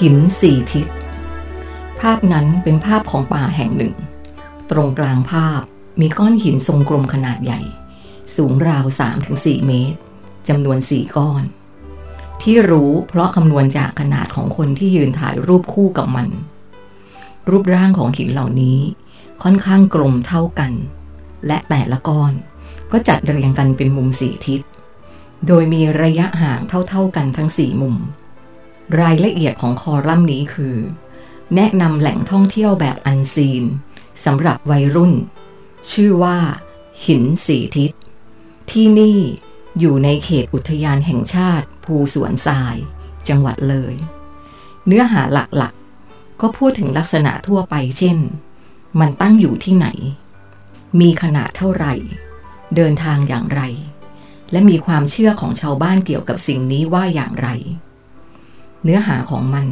หินสี่ทิศ ภาพนั้นเป็นภาพของป่าแห่งหนึ่ง ตรงกลางภาพมีก้อนหินทรงกลมขนาดใหญ่ สูงราว 3-4 เมตรจำนวนสี่ก้อน ที่รู้เพราะคำนวณจากขนาดของคนที่ยืนถ่ายรูปคู่กับมัน รูปร่างของหินเหล่านี้ค่อนข้างกลมเท่ากัน และแต่ละก้อนก็จัดเรียงกันเป็นมุมสี่ทิศ โดยมีระยะห่างเท่าๆกันทั้งสี่มุม รายละเอียดของคอลัมน์นี้คือ แนะนำแหล่งท่องเที่ยวแบบอันซีนสำหรับวัยรุ่น ชื่อว่า หินสี่ทิศ ที่นี่อยู่ในเขตอุทยานแห่งชาติภูสวนทราย จังหวัดเลย เนื้อหาหลักๆ ก็พูดถึงลักษณะทั่วไปเช่น มันตั้งอยู่ที่ไหน มีขนาดเท่าไหร่ เดินทางอย่างไร และมีความเชื่อของชาวบ้านเกี่ยวกับสิ่งนี้ว่าอย่างไร เนื้อหาของมัน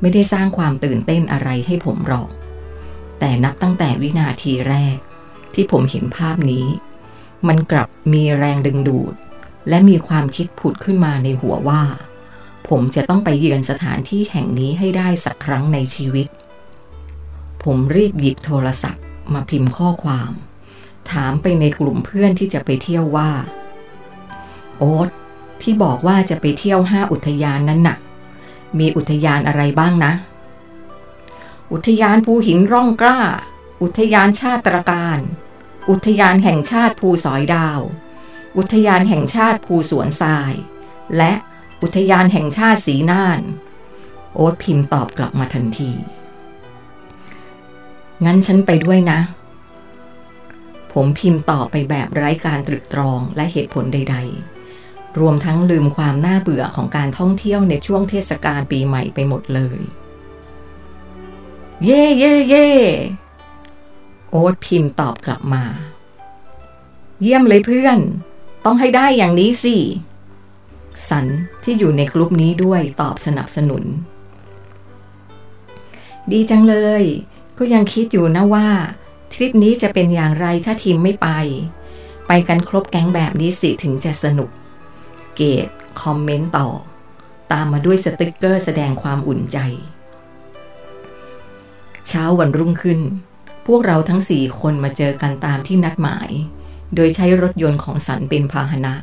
ไม่ได้สร้างความตื่นเต้นอะไรให้ผมหรอก แต่นับตั้งแต่วินาทีแรก ที่ผมเห็นภาพนี้ มันกลับมีแรงดึงดูด และมีความคิดผุดขึ้นมาในหัวว่า ผมจะต้องไปเยือนสถานที่แห่งนี้ให้ได้สักครั้งในชีวิต ผมรีบหยิบโทรศัพท์ มาพิมพ์ข้อความ ถามไปในกลุ่มเพื่อนที่จะไปเที่ยวว่า โอ๊ตที่บอกว่าจะไปเที่ยวห้าอุทยานนั้นน่ะ มีอุทยานอะไรบ้างนะ อุทยานภูหินร่องกล้า อุทยานชาติตรการ อุทยานแห่งชาติภูสอยดาว อุทยานแห่งชาติภูสวนทราย และอุทยานแห่งชาติสีน่าน โอ๊ตพิมพ์ตอบกลับมาทันที งั้นฉันไปด้วยนะ ผมพิมพ์ตอบไปแบบไร้การตรึกตรองและเหตุผลใด ๆ รวมทั้งลืมความน่าเบื่อของการท่องเที่ยวในช่วงเทศกาลปีใหม่ไปหมดเลย เย่เย่เย่โอ๊ตพิมพ์ตอบกลับมา เยี่ยมเลยเพื่อน ต้องให้ได้อย่างนี้สิ สันที่อยู่ในกลุ่มนี้ด้วยตอบสนับสนุน ดีจังเลย ก็ยังคิดอยู่นะว่า ทริปนี้จะเป็นอย่างไรถ้าทีมไม่ไป ไปกันครบแก๊งแบบนี้สิถึงจะสนุก เกตคอมเมนต์ต่อ ตามมาด้วยสติกเกอร์แสดงความอุ่นใจ เช้าวันรุ่งขึ้น พวกเราทั้งสี่คนมาเจอกันตามที่นัดหมาย โดยใช้รถยนต์ของสันเป็นพาหนะ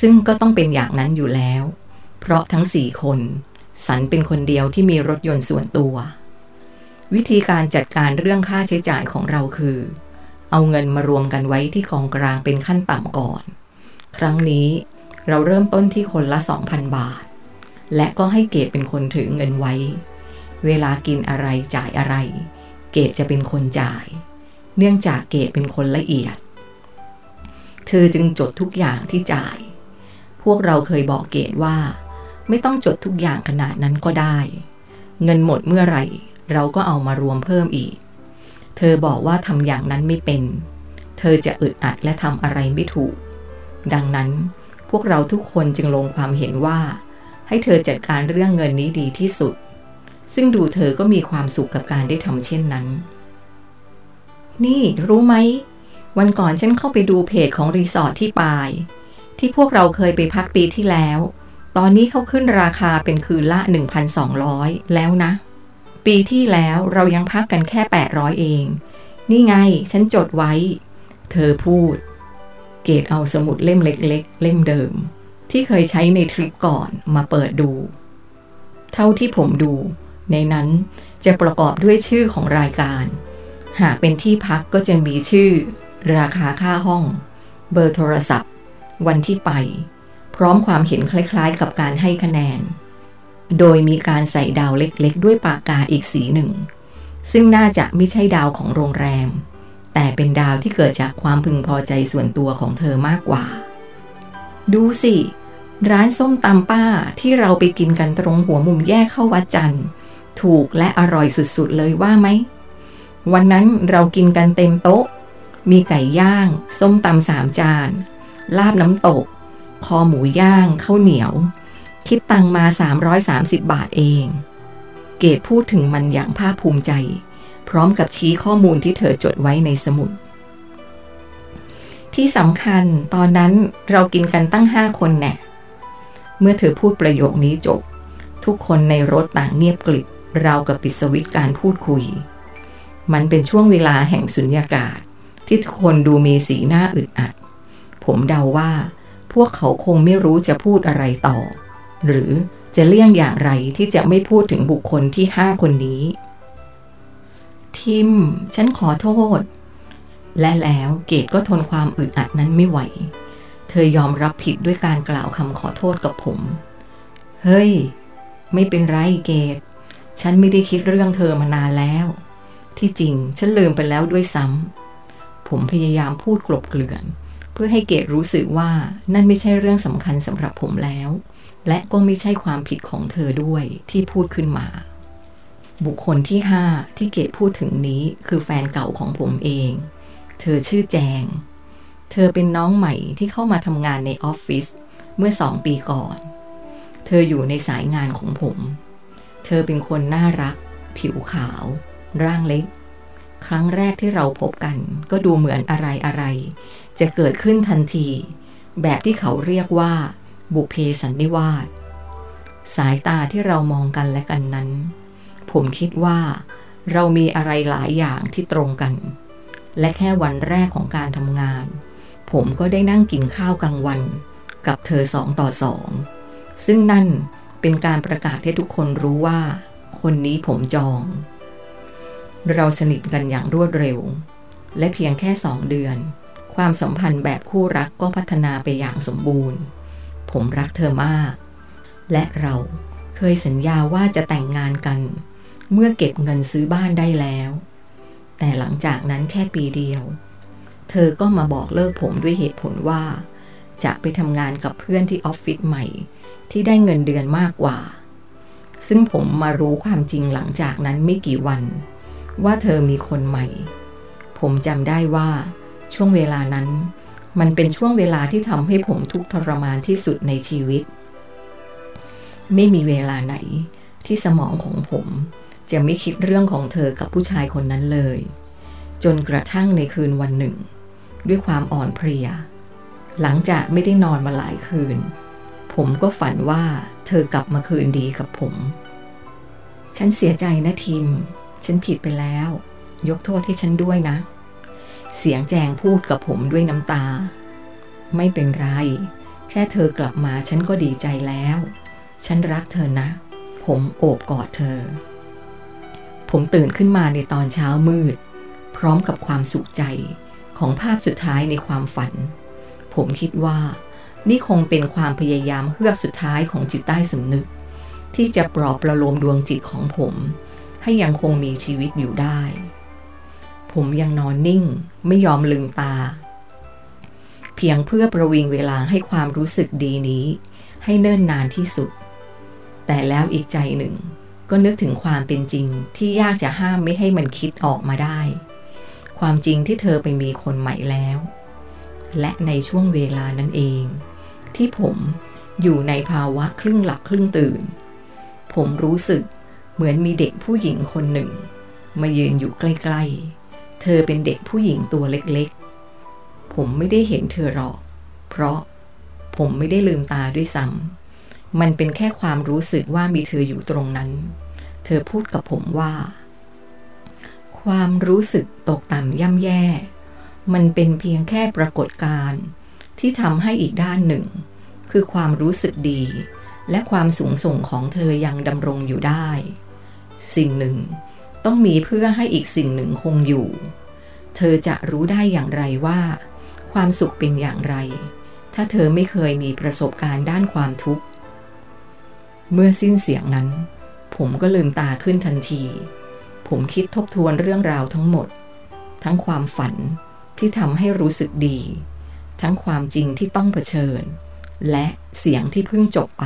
ซึ่งก็ต้องเป็นอย่างนั้นอยู่แล้ว เพราะทั้งสี่คนสันเป็นคนเดียวที่มีรถยนต์ส่วนตัว วิธีการจัดการเรื่องค่าใช้จ่ายของเราคือ เอาเงินมารวมกันไว้ที่กองกลางเป็นขั้นต่ำก่อน ครั้งนี้ เราเริ่มต้นที่คนละ 2,000 บาท และก็ให้เกดเป็นคนถือเงินไว้ เวลากินอะไรจ่ายอะไร เกดจะเป็นคนจ่าย เนื่องจากเกดเป็นคนละเอียด เธอจึงจดทุกอย่างที่จ่าย พวกเราเคยบอกเกดว่า ไม่ต้องจดทุกอย่างขนาดนั้นก็ได้ เงินหมดเมื่อไหร่ เราก็เอามารวมเพิ่มอีก เธอบอกว่าทำอย่างนั้นไม่เป็น เธอจะอึดอัดและทำอะไรไม่ถูก ดังนั้น พวกเราทุกคนจึงลงความเห็นว่า ให้เธอจัดการเรื่องเงินนี้ดีที่สุด ซึ่งดูเธอก็มีความสุขกับการได้ทำเช่นนั้น นี่รู้ไหม วันก่อนฉันเข้าไปดูเพจของรีสอร์ทที่ปาย ที่พวกเราเคยไปพักปีที่แล้ว ตอนนี้เขาขึ้นราคาเป็นคืนละ 1,200 แล้วนะ ปีที่แล้วเรายังพักกันแค่ 800 เอง นี่ไงฉันจดไว้ เธอพูด เกดเอาสมุดเล่มเล็ก ๆ เล่มเดิม ที่เคยใช้ในทริปก่อนมาเปิดดู เท่าที่ผมดู ในนั้นจะประกอบด้วยชื่อของรายการ หากเป็นที่พักก็จะมีชื่อ ราคาค่าห้อง เบอร์โทรศัพท์ วันที่ไป พร้อมความเห็นคล้ายๆ กับการให้คะแนน โดยมีการใส่ดาวเล็กๆ ด้วยปากกาอีกสีหนึ่ง ซึ่งน่าจะไม่ใช่ดาวของโรงแรม แต่เป็นดาวที่เกิดจากความพึงพอใจส่วนตัวของเธอมากกว่า ดูสิ ร้านส้มตำป้าที่เราไปกินกันตรงหัวมุมแยกเข้าวัดจันทร์ถูกและอร่อยสุดๆเลยว่าไหม วันนั้นเรากินกันเต็มโต๊ะ มีไก่ย่าง ส้มตำสามจาน ลาบน้ำตก คอหมูย่างข้าวเหนียว คิดตังมา 330 บาทเอง เกดพูดถึงมันอย่างภาคภูมิใจ พร้อมกับชี้ข้อมูลที่เธอจดไว้ในสมุด ที่สำคัญตอนนั้นเรากินกันตั้งห้าคนแน่เมื่อเธอพูดประโยคนี้จบ ทุกคนในรถต่างเงียบกริบราวกับปิดสวิตการพูดคุย มันเป็นช่วงเวลาแห่งสุญญากาศ ที่ทุกคนดูมีสีหน้าอึดอัด ผมเดาว่า พวกเขาคงไม่รู้จะพูดอะไรต่อ หรือจะเลี่ยงอย่างไรที่จะไม่พูดถึงบุคคลที่ห้าคนนี้ ทิม ฉันขอโทษ และแล้วเกดก็ทนความอึดอัดนั้นไม่ไหว เธอยอมรับผิดด้วยการกล่าวคำขอโทษกับผม เฮ้ย ไม่เป็นไรเกดฉันไม่ได้คิดเรื่องเธอมานานแล้ว ที่จริงฉันลืมไปแล้วด้วยซ้ำ ผมพยายามพูดกลบเกลื่อน เพื่อให้เกดรู้สึกว่านั่นไม่ใช่เรื่องสำคัญสำหรับผมแล้ว และก็ไม่ใช่ความผิดของเธอด้วยที่พูดขึ้นมา บุคคลที่ห้าที่เกดพูดถึงนี้คือแฟนเก่าของผมเอง เธอชื่อแจง เธอเป็นน้องใหม่ที่เข้ามาทำงานในออฟฟิศเมื่อสองปีก่อน เธออยู่ในสายงานของผม เธอเป็นคนน่ารัก ผิวขาว ร่างเล็ก ครั้งแรกที่เราพบกัน ก็ดูเหมือนอะไรอะไร จะเกิดขึ้นทันที แบบที่เขาเรียกว่า บุเพสันนิวาสสายตาที่เรามองกันและกันนั้น ผมคิดว่า เรามีอะไรหลายอย่างที่ตรงกัน และแค่วันแรกของการทำงาน ผมก็ได้นั่งกินข้าวกลางวัน กับเธอสองต่อสองซึ่งนั่นเป็นการประกาศให้ทุกคนรู้ว่า คนนี้ผมจอง เราสนิทกันอย่างรวดเร็ว และเพียงแค่สองเดือน ความสัมพันธ์แบบคู่รักก็พัฒนาไปอย่างสมบูรณ์ ผมรักเธอมาก และเราเคยสัญญาว่าจะแต่งงานกัน เมื่อเก็บเงินซื้อบ้านได้แล้ว แต่หลังจากนั้นแค่ปีเดียว เธอก็มาบอกเลิกผมด้วยเหตุผลว่า จะไปทำงานกับเพื่อนที่ออฟฟิศใหม่ ที่ได้เงินเดือนมากกว่า ซึ่งผมมารู้ความจริงหลังจากนั้นไม่กี่วัน ว่าเธอมีคนใหม่ ผมจำได้ว่าช่วงเวลานั้น มันเป็นช่วงเวลาที่ทำให้ผมทุกข์ทรมานที่สุดในชีวิต ไม่มีเวลาไหนที่สมองของผม จะไม่คิดเรื่องของเธอกับผู้ชายคนนั้นเลย จนกระทั่งในคืนวันหนึ่ง ด้วยความอ่อนเพลีย หลังจากไม่ได้นอนมาหลายคืน ผมก็ฝันว่าเธอกลับมาคืนดีกับผม ฉันเสียใจนะทิม ฉันผิดไปแล้ว ยกโทษให้ฉันด้วยนะ เสียงแจงพูดกับผมด้วยน้ำตา ไม่เป็นไร แค่เธอกลับมาฉันก็ดีใจแล้ว ฉันรักเธอนะ ผมโอบกอดเธอ ผมตื่นขึ้นมาในตอนเช้ามืด พร้อมกับความสุขใจของภาพสุดท้ายในความฝัน ผมคิดว่า นี่คงเป็นความพยายามเฮือกสุดท้ายของจิตใต้สำนึก ที่จะปลอบประโลมดวงจิตของผม ให้ยังคงมีชีวิตอยู่ได้ ผมยังนอนนิ่งไม่ยอมลืมตา เพียงเพื่อประวิงเวลาให้ความรู้สึกดีนี้ ให้เนิ่นนานที่สุด แต่แล้วอีกใจหนึ่ง ก็นึกถึงความเป็นจริงที่ยากจะห้ามไม่ให้มันคิดออกมาได้ ความจริงที่เธอไปมีคนใหม่แล้ว และในช่วงเวลานั้นเอง ที่ผมอยู่ในภาวะครึ่งหลับครึ่งตื่น ผมรู้สึกเหมือนมีเด็กผู้หญิงคนหนึ่ง มายืนอยู่ใกล้ ๆ เธอเป็นเด็กผู้หญิงตัวเล็กๆ ผมไม่ได้เห็นเธอหรอก เพราะผมไม่ได้ลืมตาด้วยซ้ำ มันเป็นแค่ความรู้สึกว่ามีเธออยู่ตรงนั้น เธอพูดกับผมว่า ความรู้สึกตกต่ำย่ำแย่ มันเป็นเพียงแค่ปรากฏการณ์ที่ทำให้อีกด้านหนึ่ง คือความรู้สึกดี และความสูงส่งของเธอยังดำรงอยู่ได้ สิ่งหนึ่งต้องมีเพื่อให้อีกสิ่งหนึ่งคงอยู่ เธอจะรู้ได้อย่างไรว่า ความสุขเป็นอย่างไร ถ้าเธอไม่เคยมีประสบการณ์ด้านความทุกข์ เมื่อสิ้นเสียงนั้น ผมก็ลืมตาขึ้นทันที ผมคิดทบทวนเรื่องราวทั้งหมด ทั้งความฝันที่ทำให้รู้สึกดี ทั้งความจริงที่ต้องเผชิญ และเสียงที่เพิ่งจบไป